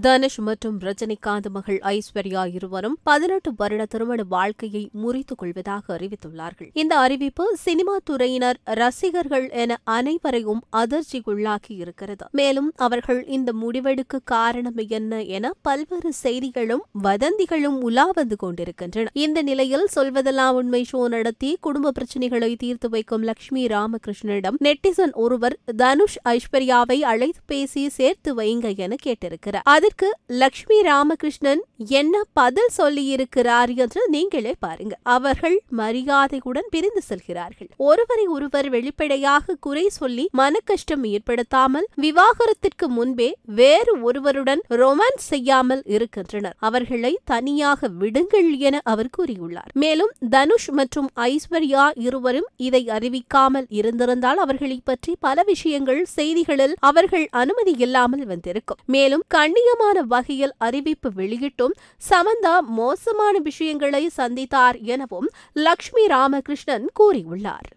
தனுஷ் மற்றும் ரஜினிகாந்த் மகள் ஐஸ்வர்யா இருவரும் பதினெட்டு வருட திருமண வாழ்க்கையை முறித்துக் கொள்வதாக அறிவித்துள்ளார்கள். இந்த அறிவிப்பு சினிமா துறையினர் ரசிகர்கள் என அனைவரையும் அதிர்ச்சிக்குள்ளாக்கி இருக்கிறது. மேலும் அவர்கள் இந்த முடிவெடுக்க காரணம் என்ன என பல்வேறு செய்திகளும் வதந்திகளும் உலா வந்து கொண்டிருக்கின்றன. இந்த நிலையில் சொல்வதெல்லாம் உண்மை. ஷோ நடத்தி குடும்ப பிரச்சினைகளை தீர்த்து வைக்கும் லட்சுமி ராமகிருஷ்ணனிடம் நெட்டிசன் ஒருவர் தனுஷ் ஐஸ்வர்யாவை அழைத்து பேசி சேர்த்து வைங்க என கேட்டிருக்கிறார். இதற்கு லக்ஷ்மி ராமகிருஷ்ணன் என்ன பதில் சொல்லியிருக்கிறார் என்று நீங்களே பாருங்க. அவர்கள் மரியாதையுடன் பிரிந்து செல்கிறார்கள். ஒருவரை ஒருவர் வெளிப்படையாக குறை சொல்லி மனக்கஷ்டம் ஏற்படுத்தாமல் விவாகரத்திற்கு முன்பே வேறு ஒருவருடன் ரொமான்ஸ் செய்யாமல் இருக்கின்றனர். அவர்களை தனியாக விடுங்கள் என அவர் கூறியுள்ளார். மேலும் தனுஷ் மற்றும் ஐஸ்வர்யா இருவரும் இதை அறிவிக்காமல் இருந்திருந்தால் அவர்களை பற்றி பல விஷயங்கள் செய்திகளில் அவர்கள் அனுமதி இல்லாமல் வந்திருக்கும். மேலும் கண்ணியம் மோசமான வகையில் அறிவிப்பு வெளியிட்டும் சமந்தா மோசமான விஷயங்களை சந்தித்தார் எனவும் லக்ஷ்மி ராமகிருஷ்ணன் கூறியுள்ளார்.